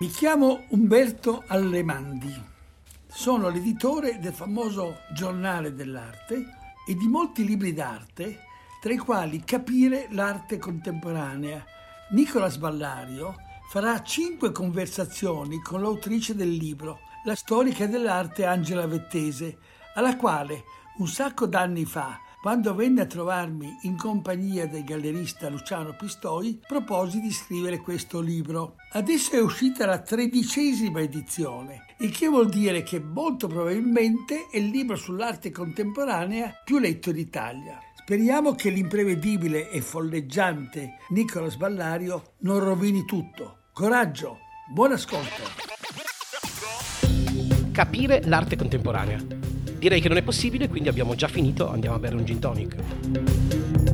Mi chiamo Umberto Allemandi, sono l'editore del famoso Giornale dell'Arte e di molti libri d'arte, tra i quali Capire l'arte contemporanea. Nicola Sballario farà cinque conversazioni con l'autrice del libro, la storica dell'arte Angela Vettese, alla quale un sacco d'anni fa quando venne a trovarmi in compagnia del gallerista Luciano Pistoi, proposi di scrivere questo libro. Adesso è uscita la tredicesima edizione, il che vuol dire che molto probabilmente è il libro sull'arte contemporanea più letto d'Italia. Speriamo che l'imprevedibile e folleggiante Nicola Sballario non rovini tutto. Coraggio, buon ascolto. Capire l'arte contemporanea Direi che non è possibile, quindi abbiamo già finito, andiamo a bere un gin tonic.